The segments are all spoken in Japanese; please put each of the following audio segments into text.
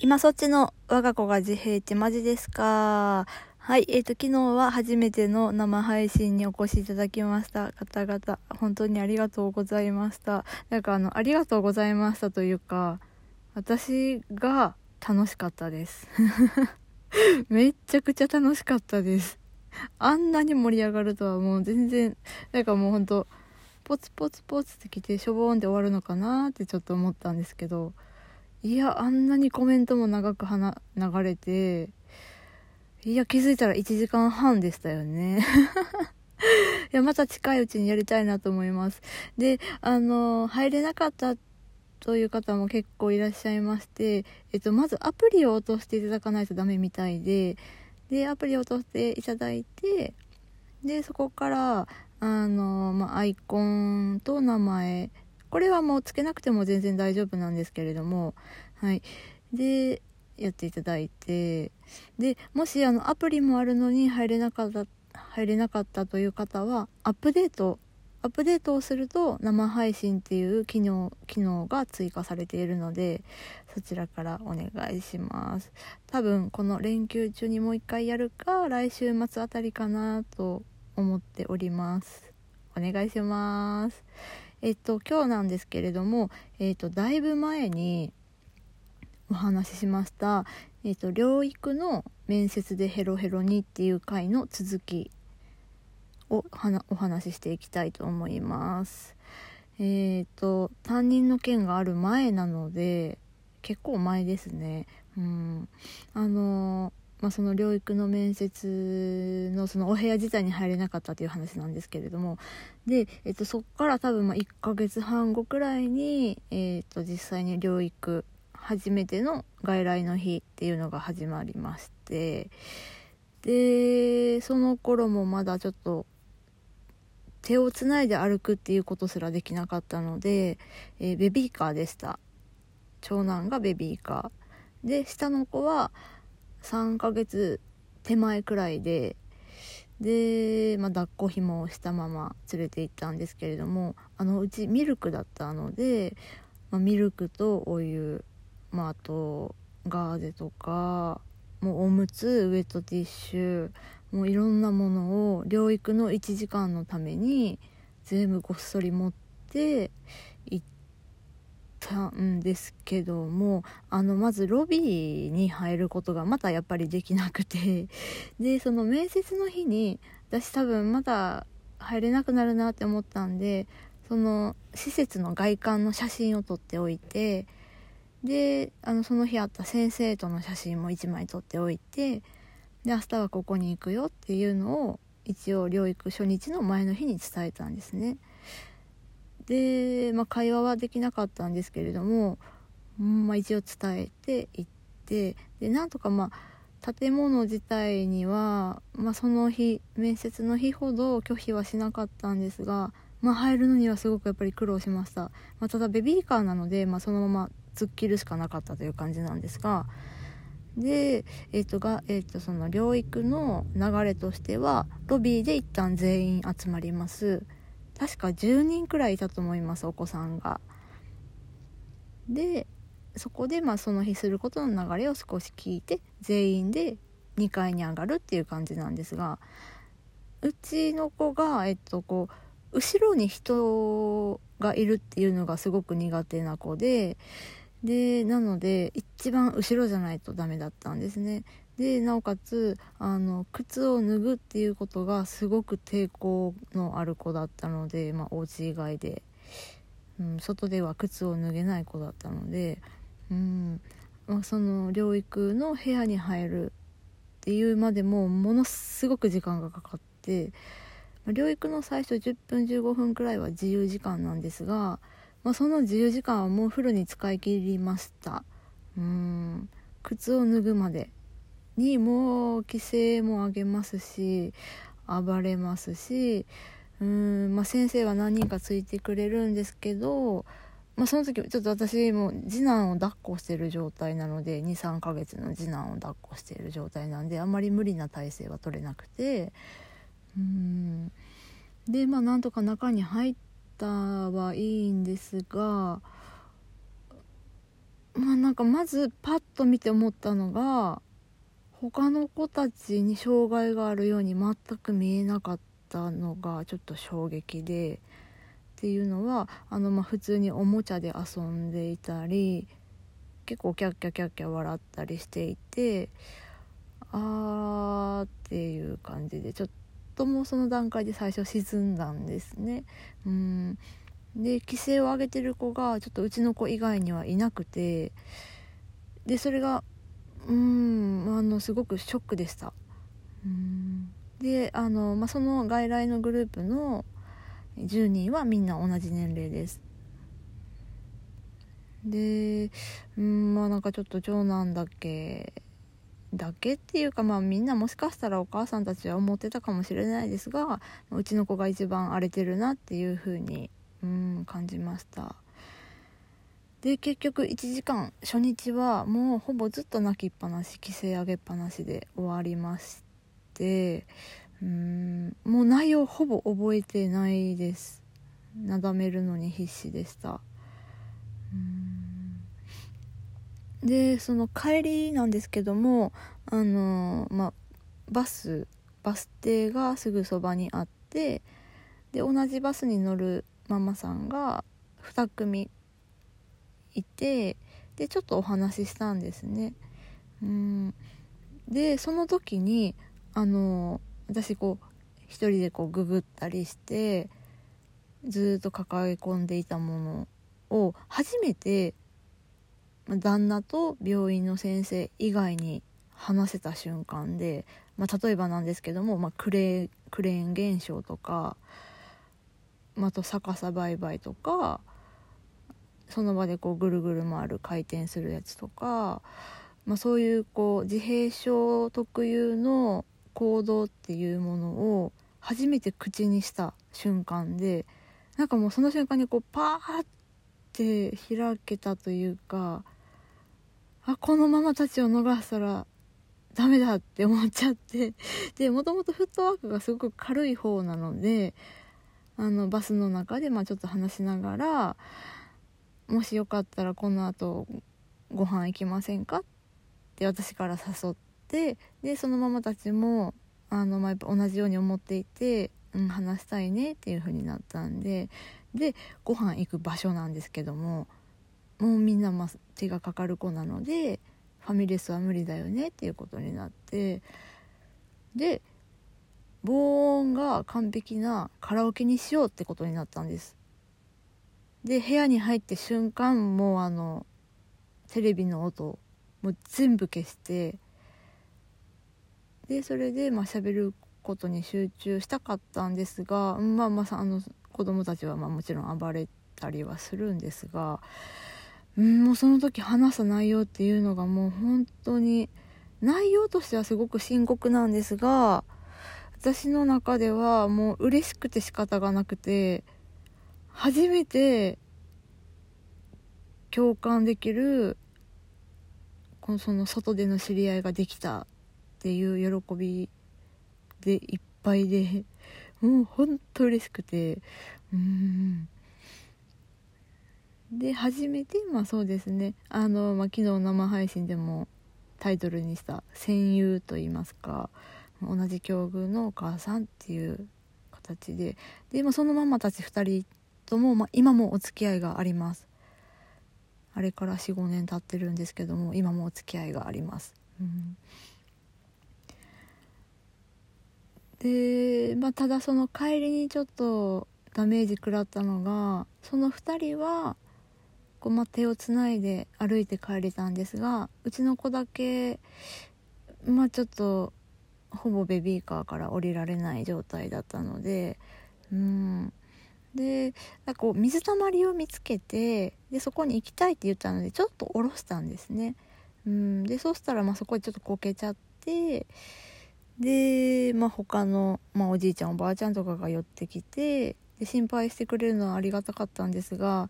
今そっちの我が子が自閉ってマジですか？はい、えっ、ー、と、昨日は初めての生配信にお越しいただきました方々、本当にありがとうございました。なんかあの、ありがとうございましたというか、私が楽しかったです。めっちゃくちゃ楽しかったです。あんなに盛り上がるとはもう全然、なんかもうほんと、ポツポツポツってきてしょぼーんで終わるのかなってちょっと思ったんですけど、いやあんなにコメントも長くはな流れていや気づいたら1時間半でしたよね。いやまた近いうちにやりたいなと思います。であの入れなかったという方も結構いらっしゃいまして、えっと、まずアプリを落としていただかないとダメみたいででアプリを落としていただいてでそこからあの、まあ、アイコンと名前これはもうつけなくても全然大丈夫なんですけれどもはい。でやっていただいてでもしあのアプリもあるのに入れなかった入れなかったという方はアップデートアップデートをすると生配信っていう機能機能が追加されているのでそちらからお願いします。多分この連休中にもう一回やるか来週末あたりかなと思っております。お願いします。えっと今日なんですけれども、えっと、だいぶ前にお話ししました、えっと、療育の面接でヘロヘロにっていう回の続きをお話ししていきたいと思います。えっ、と担任の件がある前なので結構前ですね。うん、あのまあ、その療育の面接のそのお部屋自体に入れなかったという話なんですけれども。で、えっと、そこから多分ま1ヶ月半後くらいに、えっと、実際に療育初めての外来の日っていうのが始まりまして。でその頃もまだちょっと手をつないで歩くっていうことすらできなかったので、えー、ベビーカーでした。長男がベビーカー。で下の子は3ヶ月手前くらいでで、まあ、抱っこひもをしたまま連れて行ったんですけれどもあのうちミルクだったので、まあ、ミルクとお湯、まあ、あとガーゼとかもうおむつウエットティッシュもういろんなものを療育の1時間のために全部ごっそり持って行ってたんですけどもあのまずロビーに入ることがまたやっぱりできなくて でその面接の日に私多分まだ入れなくなるなって思ったんでその施設の外観の写真を撮っておいてであのその日あった先生との写真も1枚撮っておいてで明日はここに行くよっていうのを一応療育初日の前の日に伝えたんですね。で、まあ、会話はできなかったんですけれども、まあ、一応伝えて行ってでなんとかまあ建物自体には、まあ、その日面接の日ほど拒否はしなかったんですが、まあ、入るのにはすごくやっぱり苦労しました、まあ、ただベビーカーなので、まあ、そのまま突っ切るしかなかったという感じなんですがで、えーとがえー、とその療育の流れとしてはロビーで一旦全員集まります。確か10人くらいいたと思いますお子さんが。でそこでまあその日することの流れを少し聞いて全員で2階に上がるっていう感じなんですがうちの子がえっとこう後ろに人がいるっていうのがすごく苦手な子ででなので一番後ろじゃないとダメだったんですねでなおかつあの靴を脱ぐっていうことがすごく抵抗のある子だったので、まあ、お家以外で、うん、外では靴を脱げない子だったので、うんまあ、その療育の部屋に入るっていうまでもものすごく時間がかかって、ま、療育の最初10分15分くらいは自由時間なんですが、まあ、その自由時間はもうフルに使い切りました。うん靴を脱ぐまで。にも規制も上げますし暴れますしうん、まあ、先生は何人かついてくれるんですけど、まあ、その時ちょっと私も次男を抱っこしてる状態なので23ヶ月の次男を抱っこしてる状態なんであんまり無理な体勢は取れなくてうん。でまあなんとか中に入ったはいいんですがまあなんかまずパッと見て思ったのが他の子たちに障害があるように全く見えなかったのがちょっと衝撃でっていうのはあのま普通におもちゃで遊んでいたり結構キャッキャキャッキャ笑ったりしていてあーっていう感じでちょっともうその段階で最初沈んだんですね。うんで規制を上げてる子がちょっとうちの子以外にはいなくてでそれがうんあのすごくショックでした。うん。であの、まあ、その外来のグループの10人はみんな同じ年齢です。でうんまあなんかちょっと長男だけだけっていうかまあみんなもしかしたらお母さんたちは思ってたかもしれないですがうちの子が一番荒れてるなっていうふうにうん感じました。で結局1時間初日はもうほぼずっと泣きっぱなし規制上げっぱなしで終わりましてうんもう内容ほぼ覚えてないです。なだめるのに必死でした。でその帰りなんですけどもあのまあバスバス停がすぐそばにあってで同じバスに乗るママさんが2組いてでちょっとお話ししたんですね。うんでその時にあの私こう一人でこうググったりしてずっと抱え込んでいたものを初めて旦那と病院の先生以外に話せた瞬間で、まあ、例えばなんですけども、まあ、クレクレーン現象とかまあと逆さ売買とかその場でこうぐるぐる回る回転するやつとか、まあ、そういうこう自閉症特有の行動っていうものを初めて口にした瞬間でなんかもうその瞬間にこうパーって開けたというかあこのままたちを逃したらダメだって思っちゃってでもともとフットワークがすごく軽い方なのであのバスの中でまあちょっと話しながらもしよかったらこの後ご飯行きませんか？って私から誘ってでそのママたちもあの、まあ、同じように思っていて、うん、話したいねっていう風になったんででご飯行く場所なんですけどももうみんなまあ手がかかる子なのでファミレスは無理だよねっていうことになってで防音が完璧なカラオケにしようってことになったんです。で部屋に入って瞬間もうあのテレビの音もう全部消してでそれでまあ喋ることに集中したかったんですがまあまああの子供たちはまあもちろん暴れたりはするんですが、もうその時話す内容っていうのがもう本当に内容としてはすごく深刻なんですが私の中ではもう嬉しくて仕方がなくて初めて共感できるこのその外での知り合いができたっていう喜びでいっぱいでもうほんと嬉しくてうん。で初めてまあそうですね。あの、まあ、昨日生配信でもタイトルにした「戦友」といいますか同じ境遇のお母さんっていう形ででもそのママたち2人とも、まあ、今もお付き合いがあります。あれから45年経ってるんですけども今もお付き合いがあります、うん、で、まあ、ただその帰りにちょっとダメージ食らったのがその2人はこう、まあ、手をつないで歩いて帰れたんですがうちの子だけまあちょっとほぼベビーカーから降りられない状態だったのでうん。でなんかこう水たまりを見つけてでそこに行きたいって言ったのでちょっと下ろしたんですね。うんでそしたらまあそこでちょっとこけちゃってで、まあ、他の、まあ、おじいちゃんおばあちゃんとかが寄ってきてで心配してくれるのはありがたかったんですが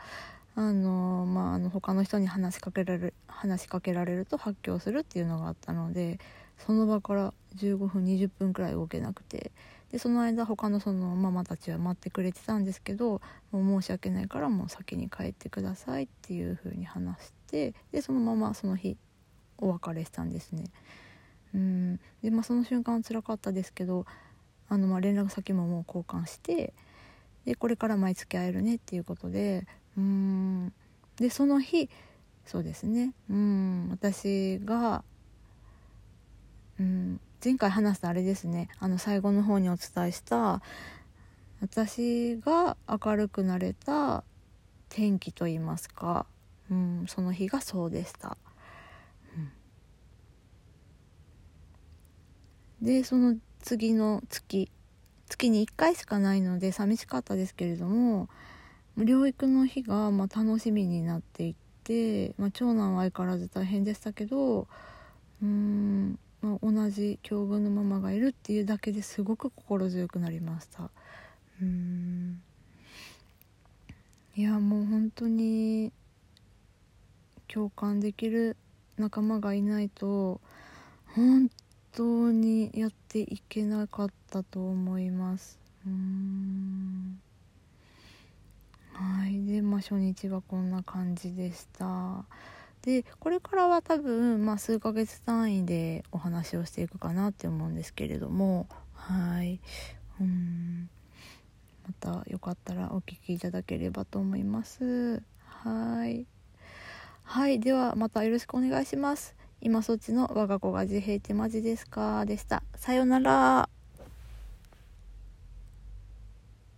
あのまあ、あの他の人に話しかけられる話しかけられると発狂するっていうのがあったのでその場から15分20分くらい動けなくてでその間他のそのママたちは待ってくれてたんですけどもう申し訳ないからもう先に帰ってくださいっていう風に話してでそのままその日お別れしたんですね。うん。でまあその瞬間は辛かったですけどあのまあ連絡先ももう交換してでこれから毎月会えるねっていうことでうん。でその日そうですね。うん。私がうん。前回話したあれですね。あの最後の方にお伝えした私が明るくなれた天気と言いますか、うん、その日がそうでした。うん、でその次の月月に1回しかないので寂しかったですけれども療育の日がま楽しみになっていって、まあ、長男は相変わらず大変でしたけどうーん、まあ、同じ境遇のママがいるっていうだけですごく心強くなりました。うん。いやもう本当に共感できる仲間がいないと本当にやっていけなかったと思います。うん。はい。でまあ初日はこんな感じでした。でこれからは多分、まあ、数ヶ月単位でお話をしていくかなって思うんですけれども。はい。うん。またよかったらお聞きいただければと思います。はい。はい。ではまたよろしくお願いします。今そっちの我が子が自閉ってマジですか？でした。さようなら。